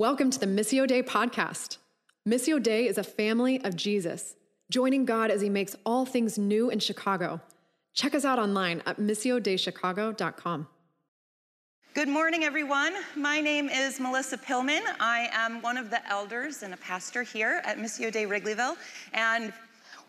Welcome to the Missio Dei podcast. Missio Dei is a family of Jesus, joining God as he makes all things new in Chicago. Check us out online at missiodeichicago.com. Good morning, everyone. My name is Melissa Pillman. I am one of the elders and a pastor here at Missio Dei Wrigleyville. And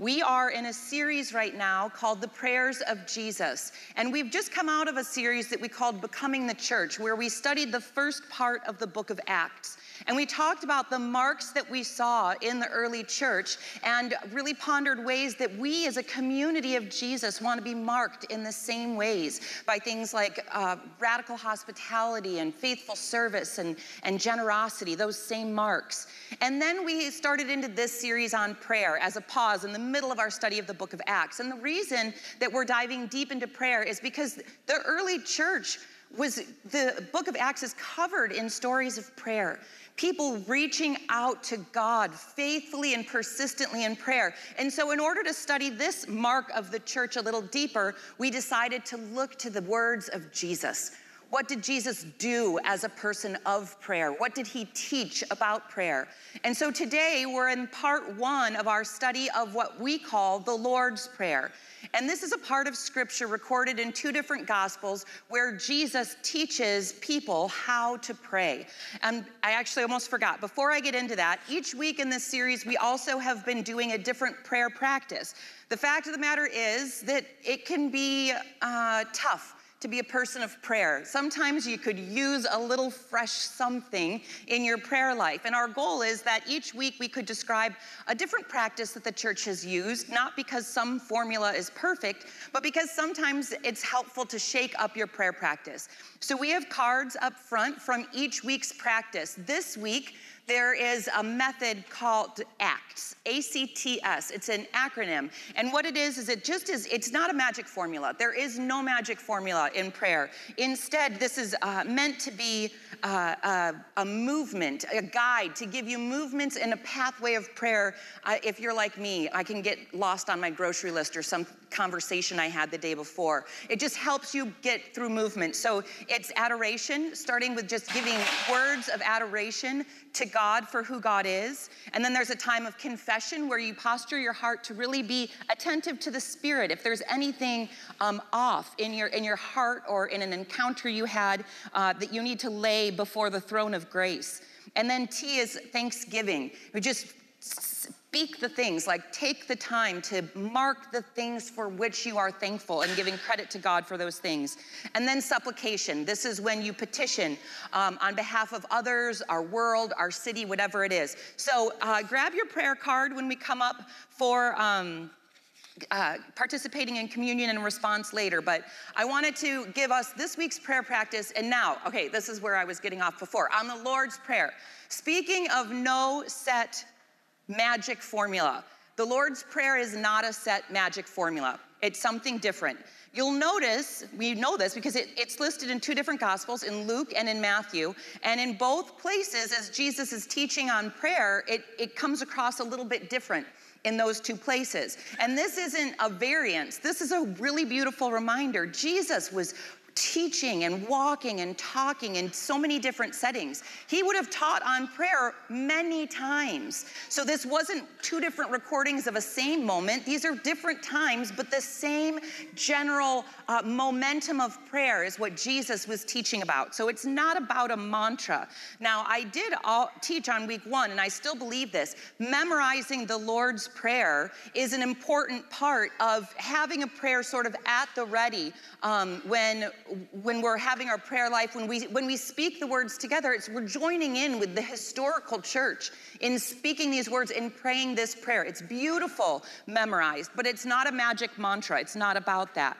we are in a series right now called The Prayers of Jesus. And we've just come out of a series that we called Becoming the Church, where we studied the first part of the book of Acts. And we talked about the marks that we saw in the early church and really pondered ways that we as a community of Jesus want to be marked in the same ways by things like uh, radical hospitality and faithful service and, and generosity, those same marks. And then we started into this series on prayer as a pause in the middle of our study of the book of Acts. And the reason that we're diving deep into prayer is because the early church was the book of Acts is covered in stories of prayer people reaching out to God faithfully and persistently in prayer. And so, in order to study this mark of the church a little deeper, we decided to look to the words of Jesus. What did Jesus do as a person of prayer? What did he teach about prayer? And so today we're in part one of our study of what we call the Lord's Prayer. And this is a part of scripture recorded in two different gospels where Jesus teaches people how to pray. And I actually almost forgot. Before I get into that, each week in this series, we also have been doing a different prayer practice. The fact of the matter is that it can be uh, tough to be a person of prayer. Sometimes you could use a little fresh something in your prayer life. And our goal is that each week we could describe a different practice that the church has used, not because some formula is perfect, but because sometimes it's helpful to shake up your prayer practice. So we have cards up front from each week's practice. This week, there is a method called ACTS, A-C-T-S. It's an acronym. And what it is, is it just is, it's not a magic formula. There is no magic formula in prayer. Instead, this is uh, meant to be uh, uh, a movement, a guide to give you movements in a pathway of prayer. if you're like me, I can get lost on my grocery list or some conversation I had the day before. It just helps you get through movement. So it's adoration, starting with just giving words of adoration to God for who God is. And then there's a time of confession where you posture your heart to really be attentive to the Spirit. If there's anything um, off in your, in your heart or in an encounter you had uh, that you need to lay before the throne of grace. And then T is thanksgiving. We just speak the things, like take the time to mark the things for which you are thankful and giving credit to God for those things. And then supplication. This is when you petition um, on behalf of others, our world, our city, whatever it is. So uh, grab your prayer card when we come up for. Um, uh, participating in communion and response later, but I wanted to give us this week's prayer practice. And now, okay, this is where I was getting off before on the Lord's Prayer. Speaking of no set magic formula. The Lord's Prayer is not a set magic formula, it's something different. You'll notice, we know this because it, it's listed in two different Gospels, in Luke and in Matthew. And in both places, as Jesus is teaching on prayer, it, it comes across a little bit different in those two places. And this isn't a variance, this is a really beautiful reminder. Jesus was teaching and walking and talking in so many different settings. He would have taught on prayer many times. So this wasn't two different recordings of a same moment. These are different times, but the same general uh, momentum of prayer is what Jesus was teaching about. So it's not about a mantra. Now, I did all, teach on week one, and I still believe this. Memorizing the Lord's Prayer is an important part of having a prayer sort of at the ready um, when when we're having our prayer life, when we, when we speak the words together, it's we're joining in with the historical church in speaking these words and praying this prayer. It's beautiful, memorized, but it's not a magic mantra. It's not about that.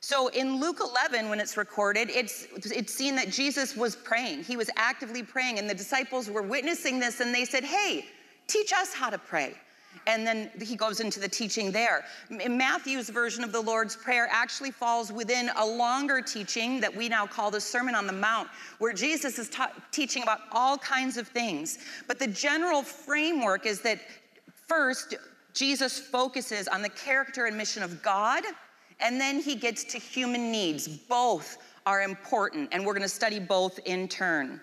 So in Luke 11, when it's recorded, it's, it's seen that Jesus was praying. He was actively praying, and the disciples were witnessing this, and they said, Hey, teach us how to pray. And then he goes into the teaching there. Matthew's version of the Lord's Prayer actually falls within a longer teaching that we now call the Sermon on the Mount, where Jesus is ta- teaching about all kinds of things. But the general framework is that first, Jesus focuses on the character and mission of God, and then he gets to human needs. Both are important, and we're going to study both in turn.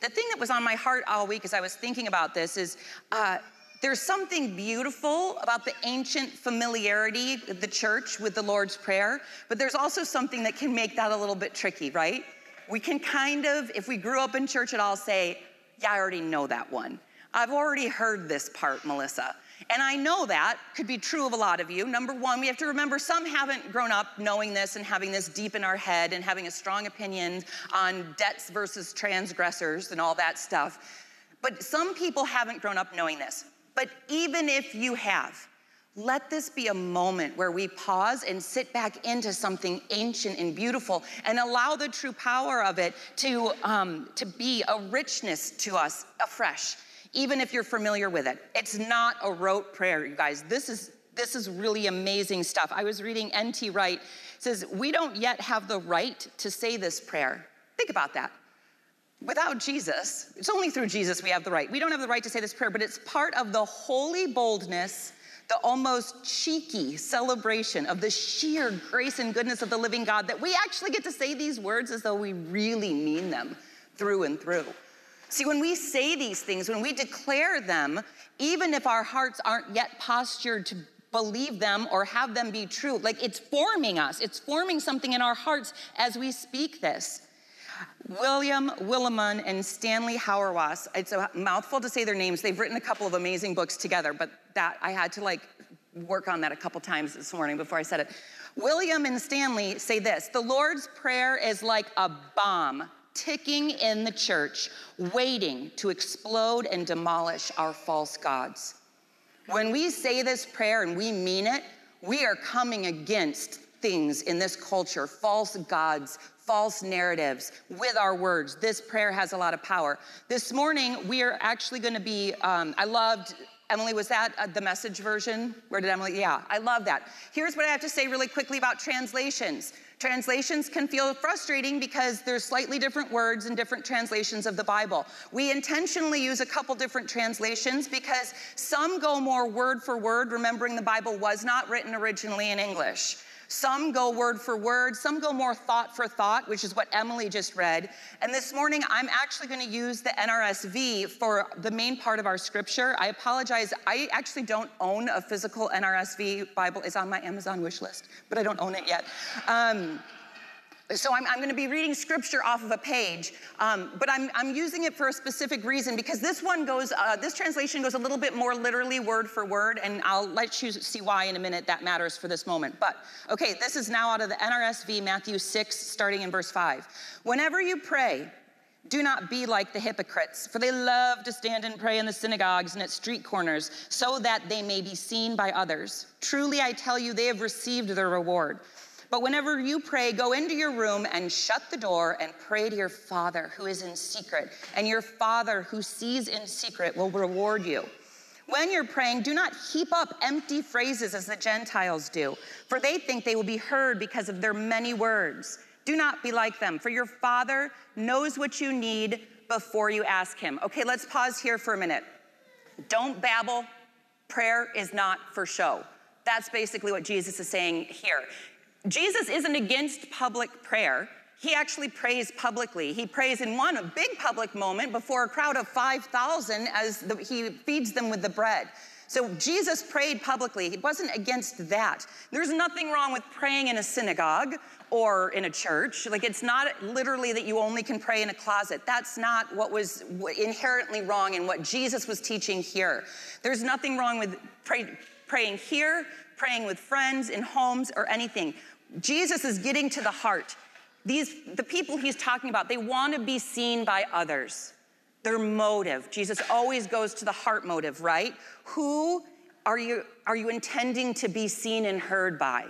The thing that was on my heart all week as I was thinking about this is uh, there's something beautiful about the ancient familiarity of the church with the Lord's Prayer, but there's also something that can make that a little bit tricky, right? We can kind of, if we grew up in church at all, say, Yeah, I already know that one. I've already heard this part, Melissa. And I know that could be true of a lot of you. Number one, we have to remember some haven't grown up knowing this and having this deep in our head and having a strong opinion on debts versus transgressors and all that stuff. But some people haven't grown up knowing this. But even if you have, let this be a moment where we pause and sit back into something ancient and beautiful and allow the true power of it to, um, to be a richness to us afresh even if you're familiar with it. It's not a rote prayer, you guys. This is this is really amazing stuff. I was reading N.T. Wright says we don't yet have the right to say this prayer. Think about that. Without Jesus, it's only through Jesus we have the right. We don't have the right to say this prayer, but it's part of the holy boldness, the almost cheeky celebration of the sheer grace and goodness of the living God that we actually get to say these words as though we really mean them through and through. See, when we say these things, when we declare them, even if our hearts aren't yet postured to believe them or have them be true, like it's forming us, it's forming something in our hearts as we speak this. William Willimon and Stanley Hauerwas, it's a mouthful to say their names. They've written a couple of amazing books together, but that I had to like work on that a couple times this morning before I said it. William and Stanley say this The Lord's Prayer is like a bomb ticking in the church, waiting to explode and demolish our false gods. When we say this prayer and we mean it, we are coming against things in this culture, false gods, false narratives with our words. This prayer has a lot of power. This morning, we are actually going to be, um, I loved Emily, was that uh, the message version? Where did Emily? Yeah, I love that. Here's what I have to say really quickly about translations. Translations can feel frustrating because there's slightly different words in different translations of the Bible. We intentionally use a couple different translations because some go more word for word, remembering the Bible was not written originally in English. Some go word for word, some go more thought for thought, which is what Emily just read. And this morning, I'm actually going to use the NRSV for the main part of our scripture. I apologize, I actually don't own a physical NRSV Bible. It's on my Amazon wish list, but I don't own it yet. Um, so I'm, I'm going to be reading scripture off of a page, um, but I'm, I'm using it for a specific reason because this one goes, uh, this translation goes a little bit more literally word for word, and I'll let you see why in a minute that matters for this moment. But okay, this is now out of the NRSV, Matthew 6, starting in verse 5. Whenever you pray, do not be like the hypocrites, for they love to stand and pray in the synagogues and at street corners, so that they may be seen by others. Truly, I tell you, they have received their reward. But whenever you pray, go into your room and shut the door and pray to your Father who is in secret, and your Father who sees in secret will reward you. When you're praying, do not heap up empty phrases as the Gentiles do, for they think they will be heard because of their many words. Do not be like them, for your Father knows what you need before you ask Him. Okay, let's pause here for a minute. Don't babble. Prayer is not for show. That's basically what Jesus is saying here. Jesus isn't against public prayer. He actually prays publicly. He prays in one a big public moment before a crowd of 5,000 as the, he feeds them with the bread. So Jesus prayed publicly. He wasn't against that. There's nothing wrong with praying in a synagogue or in a church. Like it's not literally that you only can pray in a closet. That's not what was inherently wrong in what Jesus was teaching here. There's nothing wrong with pray, praying here, praying with friends, in homes, or anything. Jesus is getting to the heart. These, the people he's talking about, they want to be seen by others. Their motive. Jesus always goes to the heart motive, right? Who are you, are you intending to be seen and heard by?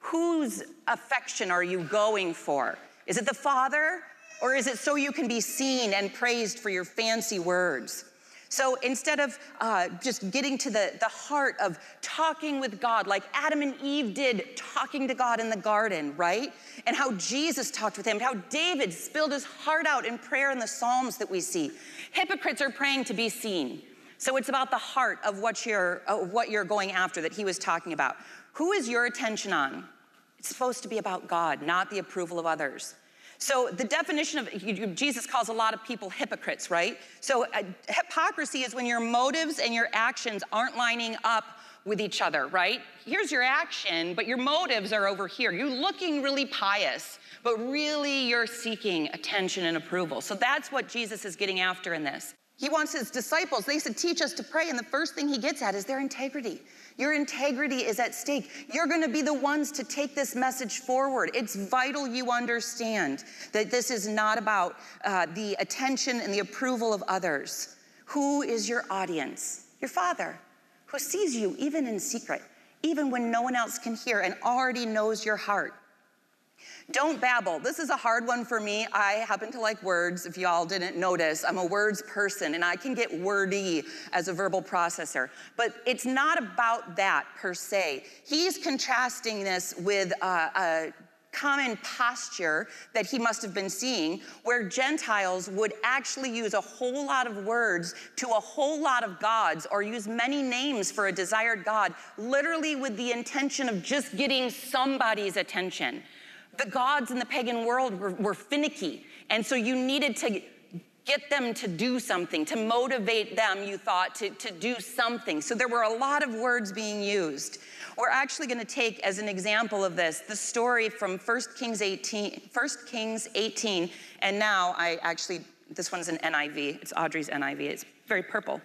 Whose affection are you going for? Is it the Father? Or is it so you can be seen and praised for your fancy words? So instead of uh, just getting to the, the heart of talking with God, like Adam and Eve did, talking to God in the garden, right? And how Jesus talked with him, how David spilled his heart out in prayer in the Psalms that we see. Hypocrites are praying to be seen. So it's about the heart of what you're, uh, what you're going after that he was talking about. Who is your attention on? It's supposed to be about God, not the approval of others. So the definition of Jesus calls a lot of people hypocrites, right? So uh, hypocrisy is when your motives and your actions aren't lining up with each other, right? Here's your action, but your motives are over here. You're looking really pious, but really you're seeking attention and approval. So that's what Jesus is getting after in this. He wants his disciples, they said, teach us to pray. And the first thing he gets at is their integrity. Your integrity is at stake. You're going to be the ones to take this message forward. It's vital you understand that this is not about uh, the attention and the approval of others. Who is your audience? Your father, who sees you even in secret, even when no one else can hear and already knows your heart. Don't babble. This is a hard one for me. I happen to like words, if y'all didn't notice. I'm a words person and I can get wordy as a verbal processor. But it's not about that per se. He's contrasting this with a common posture that he must have been seeing, where Gentiles would actually use a whole lot of words to a whole lot of gods or use many names for a desired God, literally with the intention of just getting somebody's attention the gods in the pagan world were, were finicky. And so you needed to get them to do something, to motivate them, you thought, to, to do something. So there were a lot of words being used. We're actually going to take as an example of this the story from 1 Kings 18, 1 Kings 18, and now I actually, this one's an NIV. It's Audrey's NIV. It's very purple.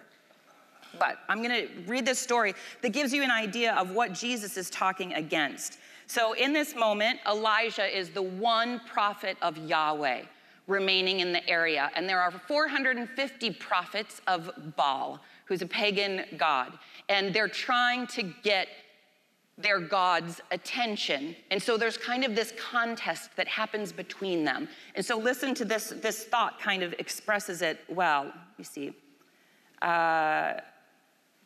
But I'm going to read this story that gives you an idea of what Jesus is talking against. So, in this moment, Elijah is the one prophet of Yahweh remaining in the area. And there are 450 prophets of Baal, who's a pagan god. And they're trying to get their god's attention. And so there's kind of this contest that happens between them. And so listen to this, this thought kind of expresses it well. You see. Uh,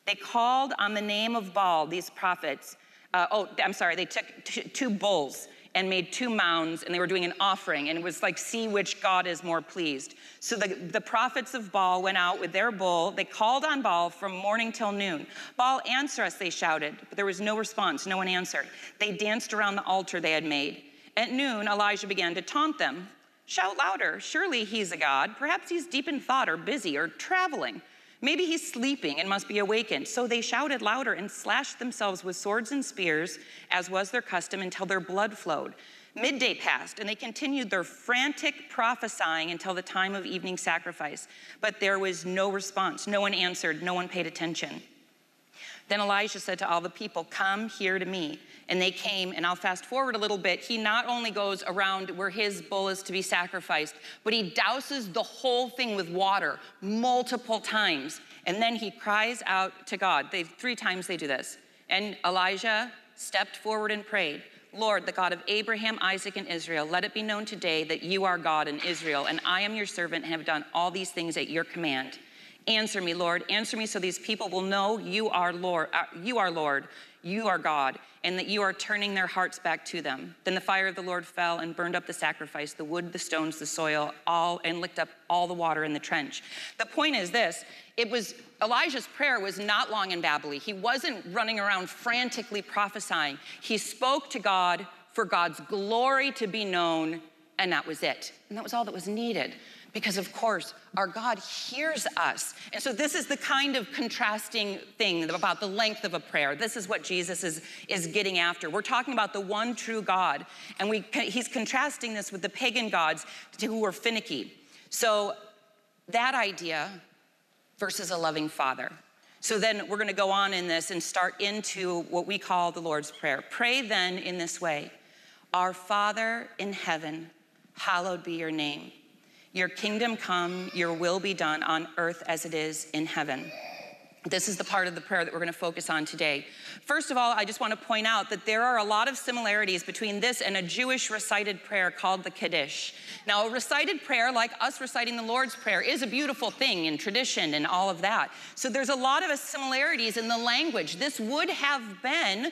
they called on the name of Baal, these prophets, uh, oh, I'm sorry, they took two bulls and made two mounds and they were doing an offering and it was like see which god is more pleased. So the, the prophets of baal went out with their bull. They called on baal from morning till noon. Baal answer us they shouted but there was no response. No one answered. They danced around the altar they had made. At noon elijah began to taunt them. Shout louder. Surely he's a god. Perhaps he's deep in thought or busy or traveling Maybe he's sleeping and must be awakened. So they shouted louder and slashed themselves with swords and spears, as was their custom, until their blood flowed. Midday passed, and they continued their frantic prophesying until the time of evening sacrifice. But there was no response. No one answered. No one paid attention. Then Elijah said to all the people, Come here to me. And they came, and I'll fast forward a little bit. He not only goes around where his bull is to be sacrificed, but he douses the whole thing with water multiple times. And then he cries out to God. They, three times they do this. And Elijah stepped forward and prayed. Lord, the God of Abraham, Isaac, and Israel, let it be known today that you are God in Israel, and I am your servant and have done all these things at your command. Answer me, Lord. Answer me so these people will know you are Lord. Uh, you are Lord. You are God, and that you are turning their hearts back to them. Then the fire of the Lord fell and burned up the sacrifice, the wood, the stones, the soil, all, and licked up all the water in the trench. The point is this it was Elijah's prayer was not long in Babylon. He wasn't running around frantically prophesying. He spoke to God for God's glory to be known, and that was it. And that was all that was needed because of course our God hears us. And so this is the kind of contrasting thing about the length of a prayer. This is what Jesus is, is getting after. We're talking about the one true God, and we, he's contrasting this with the pagan gods who were finicky. So that idea versus a loving father. So then we're going to go on in this and start into what we call the Lord's Prayer. Pray then in this way Our Father in heaven, hallowed be your name. Your kingdom come, your will be done on earth as it is in heaven. This is the part of the prayer that we're going to focus on today. First of all, I just want to point out that there are a lot of similarities between this and a Jewish recited prayer called the Kaddish. Now, a recited prayer, like us reciting the Lord's Prayer, is a beautiful thing in tradition and all of that. So there's a lot of similarities in the language. This would have been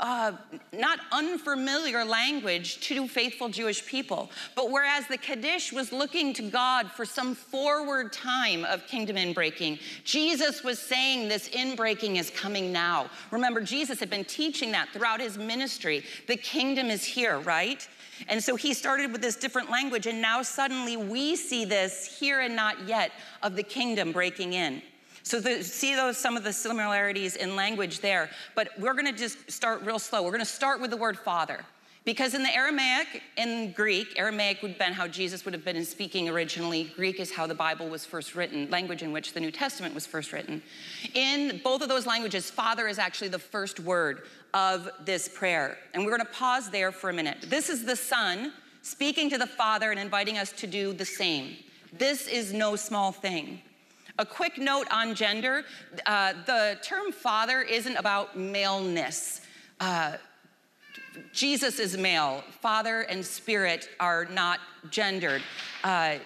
uh, not unfamiliar language to faithful Jewish people. But whereas the Kaddish was looking to God for some forward time of kingdom inbreaking, Jesus was saying this inbreaking is coming now. Remember, Jesus had been teaching that throughout his ministry. The kingdom is here, right? And so he started with this different language, and now suddenly we see this here and not yet of the kingdom breaking in. So the, see those some of the similarities in language there, but we're going to just start real slow. We're going to start with the word father. Because in the Aramaic and Greek, Aramaic would have been how Jesus would have been speaking originally. Greek is how the Bible was first written, language in which the New Testament was first written. In both of those languages, Father is actually the first word of this prayer. And we're going to pause there for a minute. This is the Son speaking to the Father and inviting us to do the same. This is no small thing. A quick note on gender uh, the term father isn't about maleness. Uh, Jesus is male. Father and spirit are not gendered. Uh,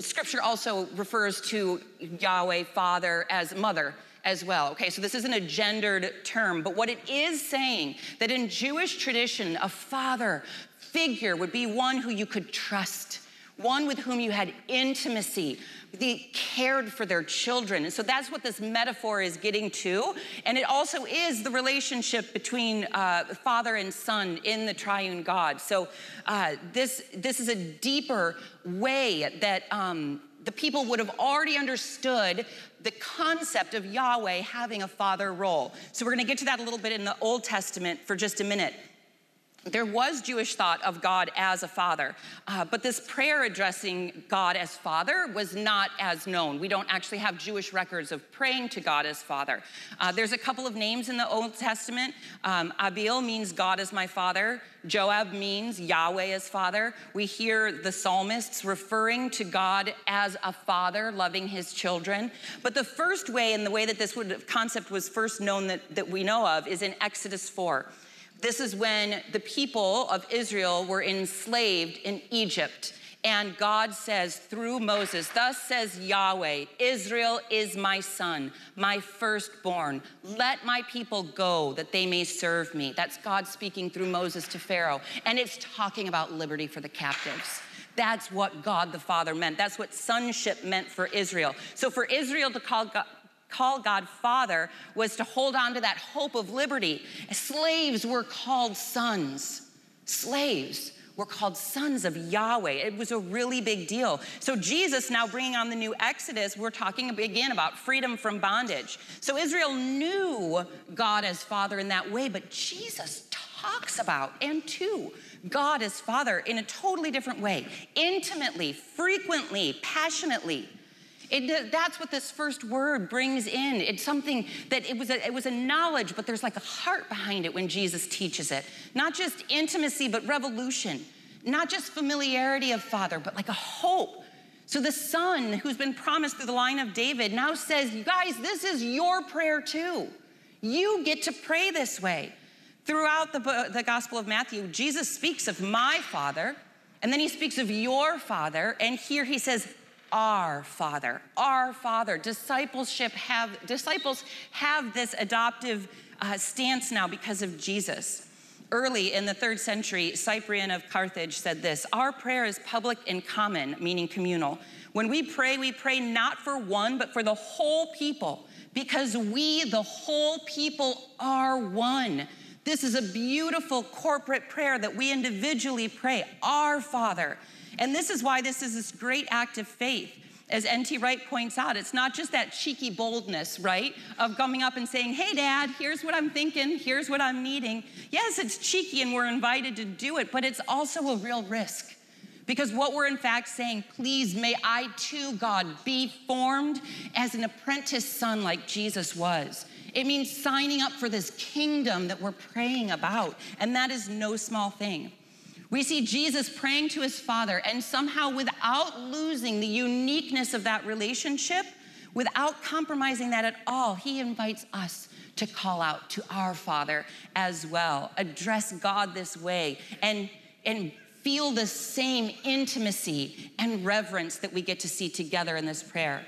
scripture also refers to Yahweh, Father, as mother as well. Okay, so this isn't a gendered term, but what it is saying that in Jewish tradition, a father figure would be one who you could trust, one with whom you had intimacy, they cared for their children. And so that's what this metaphor is getting to. And it also is the relationship between uh, father and son in the triune God. So uh, this, this is a deeper way that um, the people would have already understood the concept of Yahweh having a father role. So we're going to get to that a little bit in the Old Testament for just a minute there was Jewish thought of God as a father, uh, but this prayer addressing God as father was not as known. We don't actually have Jewish records of praying to God as father. Uh, there's a couple of names in the Old Testament. Um, Abiel means God is my father. Joab means Yahweh is father. We hear the psalmists referring to God as a father, loving his children. But the first way, and the way that this would, concept was first known that, that we know of, is in Exodus 4. This is when the people of Israel were enslaved in Egypt. And God says through Moses, Thus says Yahweh, Israel is my son, my firstborn. Let my people go that they may serve me. That's God speaking through Moses to Pharaoh. And it's talking about liberty for the captives. That's what God the Father meant. That's what sonship meant for Israel. So for Israel to call God, call God Father was to hold on to that hope of liberty. Slaves were called sons. Slaves were called sons of Yahweh. It was a really big deal. So, Jesus now bringing on the new Exodus, we're talking again about freedom from bondage. So, Israel knew God as Father in that way, but Jesus talks about and to God as Father in a totally different way, intimately, frequently, passionately. It, that's what this first word brings in. It's something that it was, a, it was a knowledge, but there's like a heart behind it when Jesus teaches it. Not just intimacy, but revolution. Not just familiarity of Father, but like a hope. So the Son, who's been promised through the line of David, now says, You guys, this is your prayer too. You get to pray this way. Throughout the, the Gospel of Matthew, Jesus speaks of my Father, and then he speaks of your Father, and here he says, our Father, our Father. Discipleship have disciples have this adoptive uh, stance now because of Jesus. Early in the third century, Cyprian of Carthage said this Our prayer is public and common, meaning communal. When we pray, we pray not for one, but for the whole people, because we, the whole people, are one. This is a beautiful corporate prayer that we individually pray, Our Father. And this is why this is this great act of faith. As N.T. Wright points out, it's not just that cheeky boldness, right? Of coming up and saying, hey, dad, here's what I'm thinking, here's what I'm needing. Yes, it's cheeky and we're invited to do it, but it's also a real risk. Because what we're in fact saying, please may I too, God, be formed as an apprentice son like Jesus was. It means signing up for this kingdom that we're praying about, and that is no small thing. We see Jesus praying to his Father, and somehow, without losing the uniqueness of that relationship, without compromising that at all, he invites us to call out to our Father as well, address God this way, and, and feel the same intimacy and reverence that we get to see together in this prayer.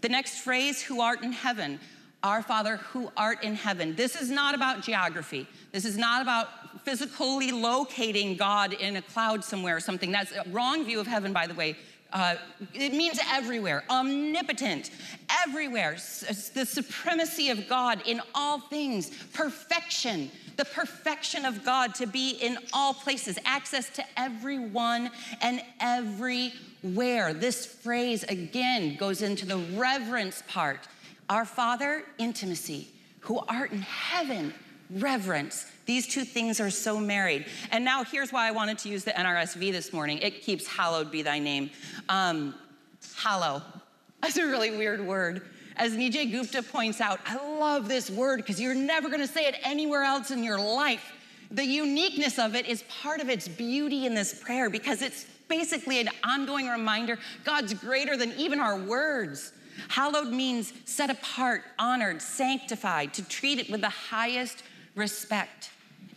The next phrase, who art in heaven, our Father who art in heaven. This is not about geography. This is not about physically locating God in a cloud somewhere or something. That's a wrong view of heaven, by the way. Uh, it means everywhere, omnipotent, everywhere. S- the supremacy of God in all things, perfection, the perfection of God to be in all places, access to everyone and everywhere. This phrase again goes into the reverence part. Our Father, intimacy, who art in heaven, reverence. These two things are so married. And now here's why I wanted to use the NRSV this morning. It keeps hallowed be thy name. Um, hallow. That's a really weird word. As Nijay Gupta points out, I love this word because you're never going to say it anywhere else in your life. The uniqueness of it is part of its beauty in this prayer because it's basically an ongoing reminder God's greater than even our words. Hallowed means set apart, honored, sanctified, to treat it with the highest respect.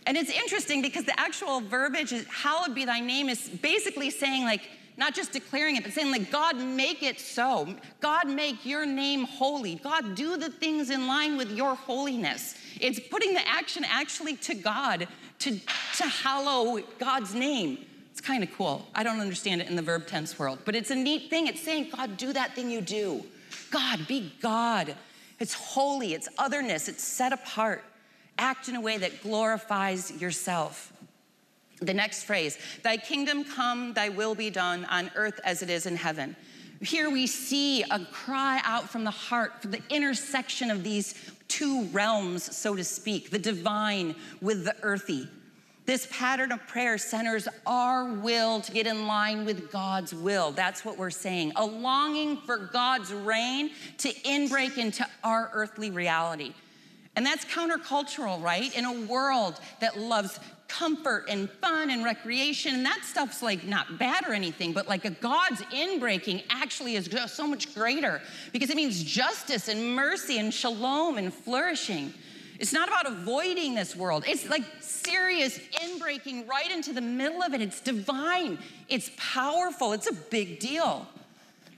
And it's interesting because the actual verbiage is, hallowed be thy name, is basically saying, like, not just declaring it, but saying, like, God, make it so. God, make your name holy. God, do the things in line with your holiness. It's putting the action actually to God to, to hallow God's name. It's kind of cool. I don't understand it in the verb tense world, but it's a neat thing. It's saying, God, do that thing you do. God, be God. It's holy, it's otherness, it's set apart. Act in a way that glorifies yourself. The next phrase, thy kingdom come, thy will be done on earth as it is in heaven. Here we see a cry out from the heart for the intersection of these two realms, so to speak, the divine with the earthy. This pattern of prayer centers our will to get in line with God's will. That's what we're saying. A longing for God's reign to inbreak into our earthly reality. And that's countercultural, right? In a world that loves comfort and fun and recreation, and that stuff's like not bad or anything, but like a God's inbreaking actually is so much greater because it means justice and mercy and shalom and flourishing. It's not about avoiding this world. It's like serious inbreaking right into the middle of it. It's divine, it's powerful, it's a big deal.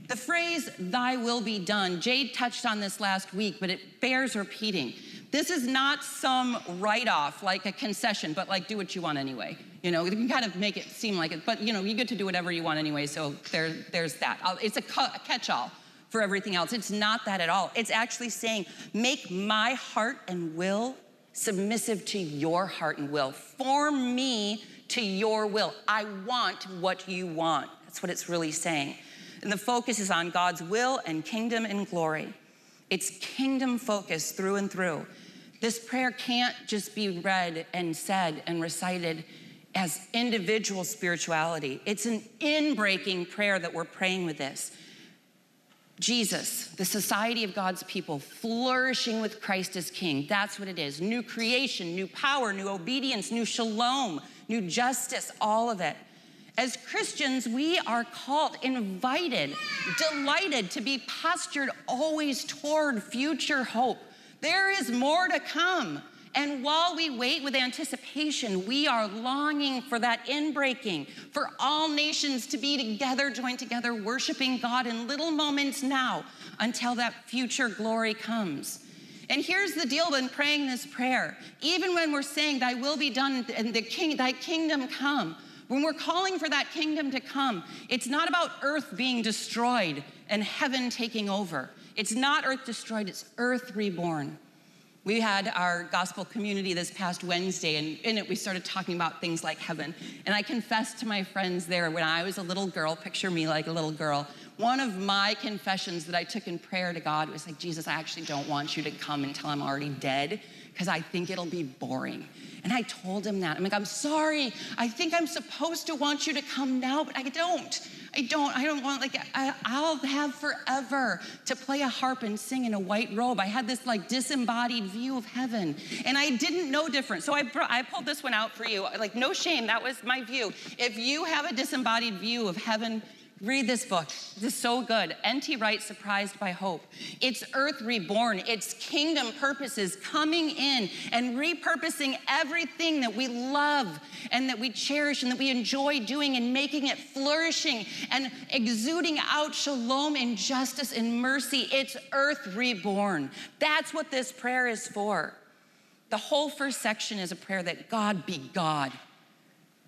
The phrase, thy will be done, Jade touched on this last week, but it bears repeating. This is not some write off, like a concession, but like do what you want anyway. You know, you can kind of make it seem like it, but you know, you get to do whatever you want anyway, so there, there's that. It's a catch all for everything else. It's not that at all. It's actually saying, make my heart and will submissive to your heart and will. Form me to your will. I want what you want. That's what it's really saying. And the focus is on God's will and kingdom and glory. It's kingdom focus through and through. This prayer can't just be read and said and recited as individual spirituality. It's an in breaking prayer that we're praying with this. Jesus, the society of God's people, flourishing with Christ as King. That's what it is. New creation, new power, new obedience, new shalom, new justice, all of it. As Christians, we are called, invited, delighted to be postured always toward future hope there is more to come. And while we wait with anticipation, we are longing for that inbreaking, for all nations to be together, joined together, worshiping God in little moments now until that future glory comes. And here's the deal when praying this prayer even when we're saying, Thy will be done and the king, thy kingdom come, when we're calling for that kingdom to come, it's not about earth being destroyed and heaven taking over. It's not earth destroyed, it's earth reborn. We had our gospel community this past Wednesday, and in it we started talking about things like heaven. And I confessed to my friends there when I was a little girl, picture me like a little girl, one of my confessions that I took in prayer to God was like, Jesus, I actually don't want you to come until I'm already dead because I think it'll be boring. And I told him that. I'm like, I'm sorry. I think I'm supposed to want you to come now, but I don't. I don't, I don't want, like, I, will have forever to play a harp and sing in a white robe. I had this like disembodied view of heaven and I didn't know different. So I, I pulled this one out for you. Like, no shame, that was my view. If you have a disembodied view of heaven, Read this book. This is so good. N.T. Wright, Surprised by Hope. It's earth reborn, it's kingdom purposes coming in and repurposing everything that we love and that we cherish and that we enjoy doing and making it flourishing and exuding out shalom and justice and mercy. It's earth reborn. That's what this prayer is for. The whole first section is a prayer that God be God.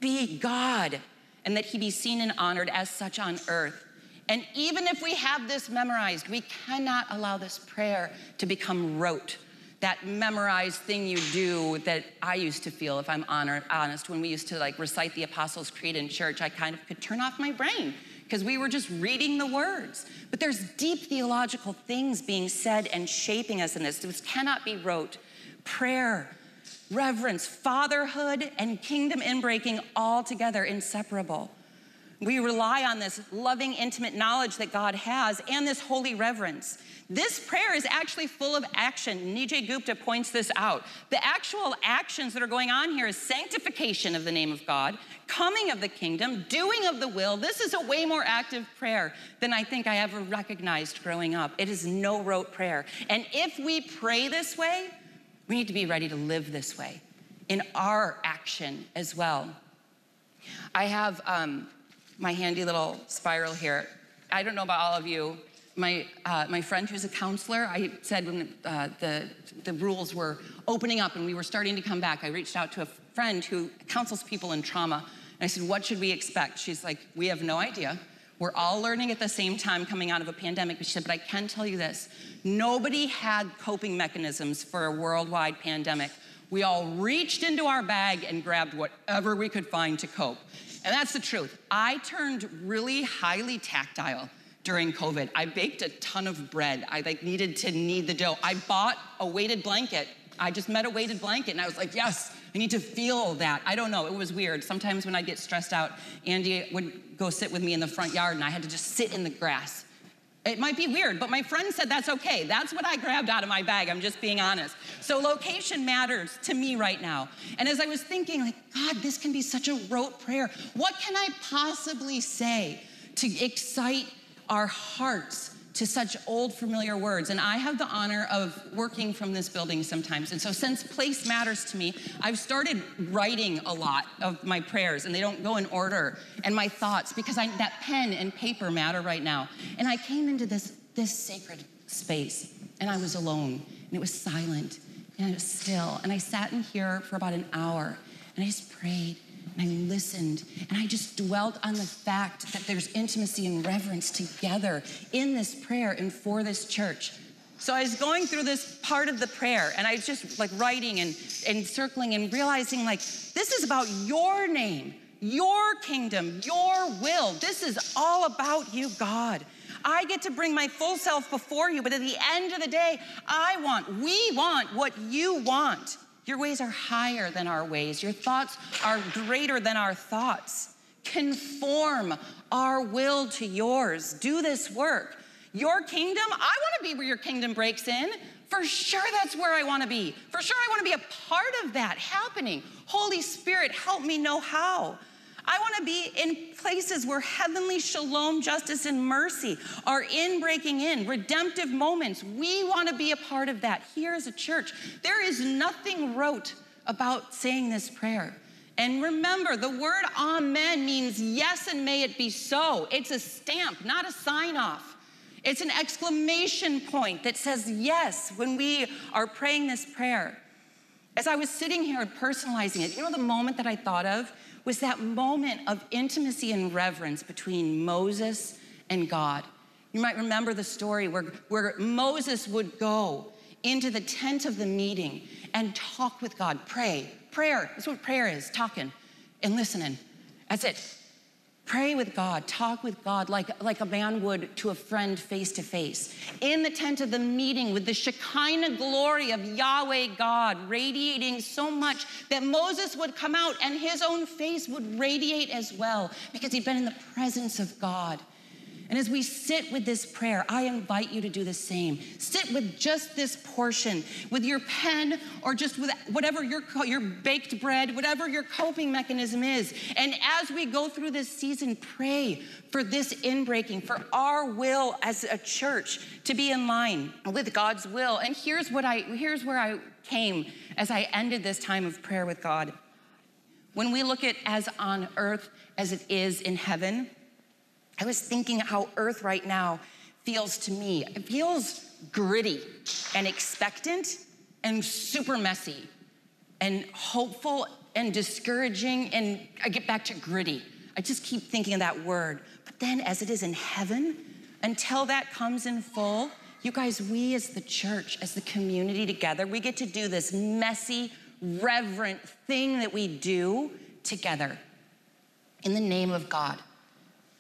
Be God and that he be seen and honored as such on earth. And even if we have this memorized, we cannot allow this prayer to become rote. That memorized thing you do that I used to feel, if I'm honest, when we used to like recite the Apostles' Creed in church, I kind of could turn off my brain because we were just reading the words. But there's deep theological things being said and shaping us in this. This cannot be rote. Prayer, reverence, fatherhood, and kingdom inbreaking all together inseparable. We rely on this loving, intimate knowledge that God has and this holy reverence. This prayer is actually full of action. Nijay Gupta points this out. The actual actions that are going on here is sanctification of the name of God, coming of the kingdom, doing of the will. This is a way more active prayer than I think I ever recognized growing up. It is no rote prayer. And if we pray this way, we need to be ready to live this way in our action as well. I have um, my handy little spiral here. I don't know about all of you. My, uh, my friend who's a counselor, I said when uh, the, the rules were opening up and we were starting to come back, I reached out to a friend who counsels people in trauma. And I said, What should we expect? She's like, We have no idea. We're all learning at the same time coming out of a pandemic. But she said, But I can tell you this nobody had coping mechanisms for a worldwide pandemic. We all reached into our bag and grabbed whatever we could find to cope. And that's the truth. I turned really highly tactile during COVID. I baked a ton of bread. I like needed to knead the dough. I bought a weighted blanket. I just met a weighted blanket and I was like, yes, I need to feel that. I don't know, it was weird. Sometimes when I get stressed out, Andy would go sit with me in the front yard and I had to just sit in the grass it might be weird, but my friend said that's okay. That's what I grabbed out of my bag. I'm just being honest. So location matters to me right now. And as I was thinking, like, God, this can be such a rote prayer. What can I possibly say to excite our hearts to such old familiar words. And I have the honor of working from this building sometimes. And so, since place matters to me, I've started writing a lot of my prayers, and they don't go in order, and my thoughts, because I, that pen and paper matter right now. And I came into this, this sacred space, and I was alone, and it was silent, and it was still. And I sat in here for about an hour, and I just prayed and I listened and I just dwelt on the fact that there's intimacy and reverence together in this prayer and for this church. So I was going through this part of the prayer and I was just like writing and, and circling and realizing like this is about your name, your kingdom, your will. This is all about you, God. I get to bring my full self before you, but at the end of the day, I want, we want what you want. Your ways are higher than our ways. Your thoughts are greater than our thoughts. Conform our will to yours. Do this work. Your kingdom, I want to be where your kingdom breaks in. For sure, that's where I want to be. For sure, I want to be a part of that happening. Holy Spirit, help me know how. I want to be in places where heavenly shalom, justice, and mercy are in breaking in, redemptive moments. We want to be a part of that here as a church. There is nothing rote about saying this prayer. And remember, the word amen means yes and may it be so. It's a stamp, not a sign off. It's an exclamation point that says yes when we are praying this prayer. As I was sitting here personalizing it, you know the moment that I thought of? Was that moment of intimacy and reverence between Moses and God. You might remember the story where, where Moses would go into the tent of the meeting and talk with God, pray. Prayer, that's what prayer is talking and listening. That's it. Pray with God, talk with God like, like a man would to a friend face to face. In the tent of the meeting with the Shekinah glory of Yahweh God radiating so much that Moses would come out and his own face would radiate as well because he'd been in the presence of God. And as we sit with this prayer, I invite you to do the same. Sit with just this portion, with your pen or just with whatever your, your baked bread, whatever your coping mechanism is. And as we go through this season, pray for this inbreaking, for our will as a church to be in line with God's will. And here's what I here's where I came as I ended this time of prayer with God. When we look at as on earth as it is in heaven, I was thinking how earth right now feels to me. It feels gritty and expectant and super messy and hopeful and discouraging. And I get back to gritty. I just keep thinking of that word. But then, as it is in heaven, until that comes in full, you guys, we as the church, as the community together, we get to do this messy, reverent thing that we do together in the name of God,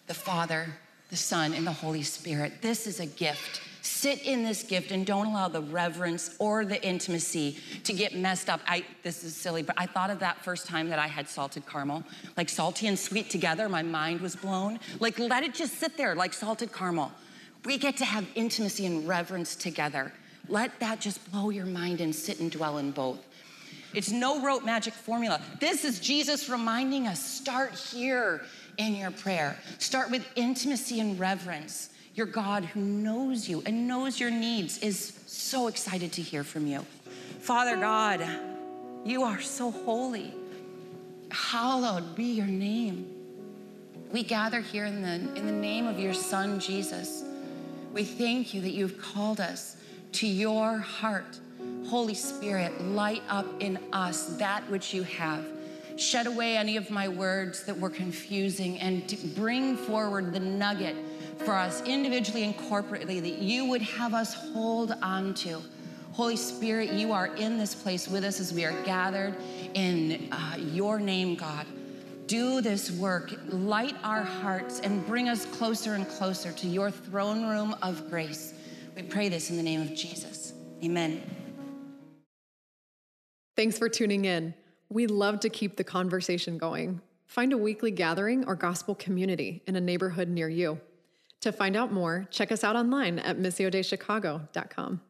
the Father, the Son, and the Holy Spirit. This is a gift. Sit in this gift and don't allow the reverence or the intimacy to get messed up. I this is silly, but I thought of that first time that I had salted caramel. Like salty and sweet together, my mind was blown. Like let it just sit there like salted caramel. We get to have intimacy and reverence together. Let that just blow your mind and sit and dwell in both. It's no rote magic formula. This is Jesus reminding us start here in your prayer. Start with intimacy and reverence. Your God who knows you and knows your needs is so excited to hear from you. Father God, you are so holy. Hallowed be your name. We gather here in the, in the name of your Son, Jesus. We thank you that you've called us to your heart. Holy Spirit, light up in us that which you have. Shed away any of my words that were confusing and bring forward the nugget for us individually and corporately that you would have us hold on to. Holy Spirit, you are in this place with us as we are gathered in uh, your name, God. Do this work, light our hearts, and bring us closer and closer to your throne room of grace. We pray this in the name of Jesus. Amen. Thanks for tuning in. We love to keep the conversation going. Find a weekly gathering or gospel community in a neighborhood near you. To find out more, check us out online at missiodeichicago.com.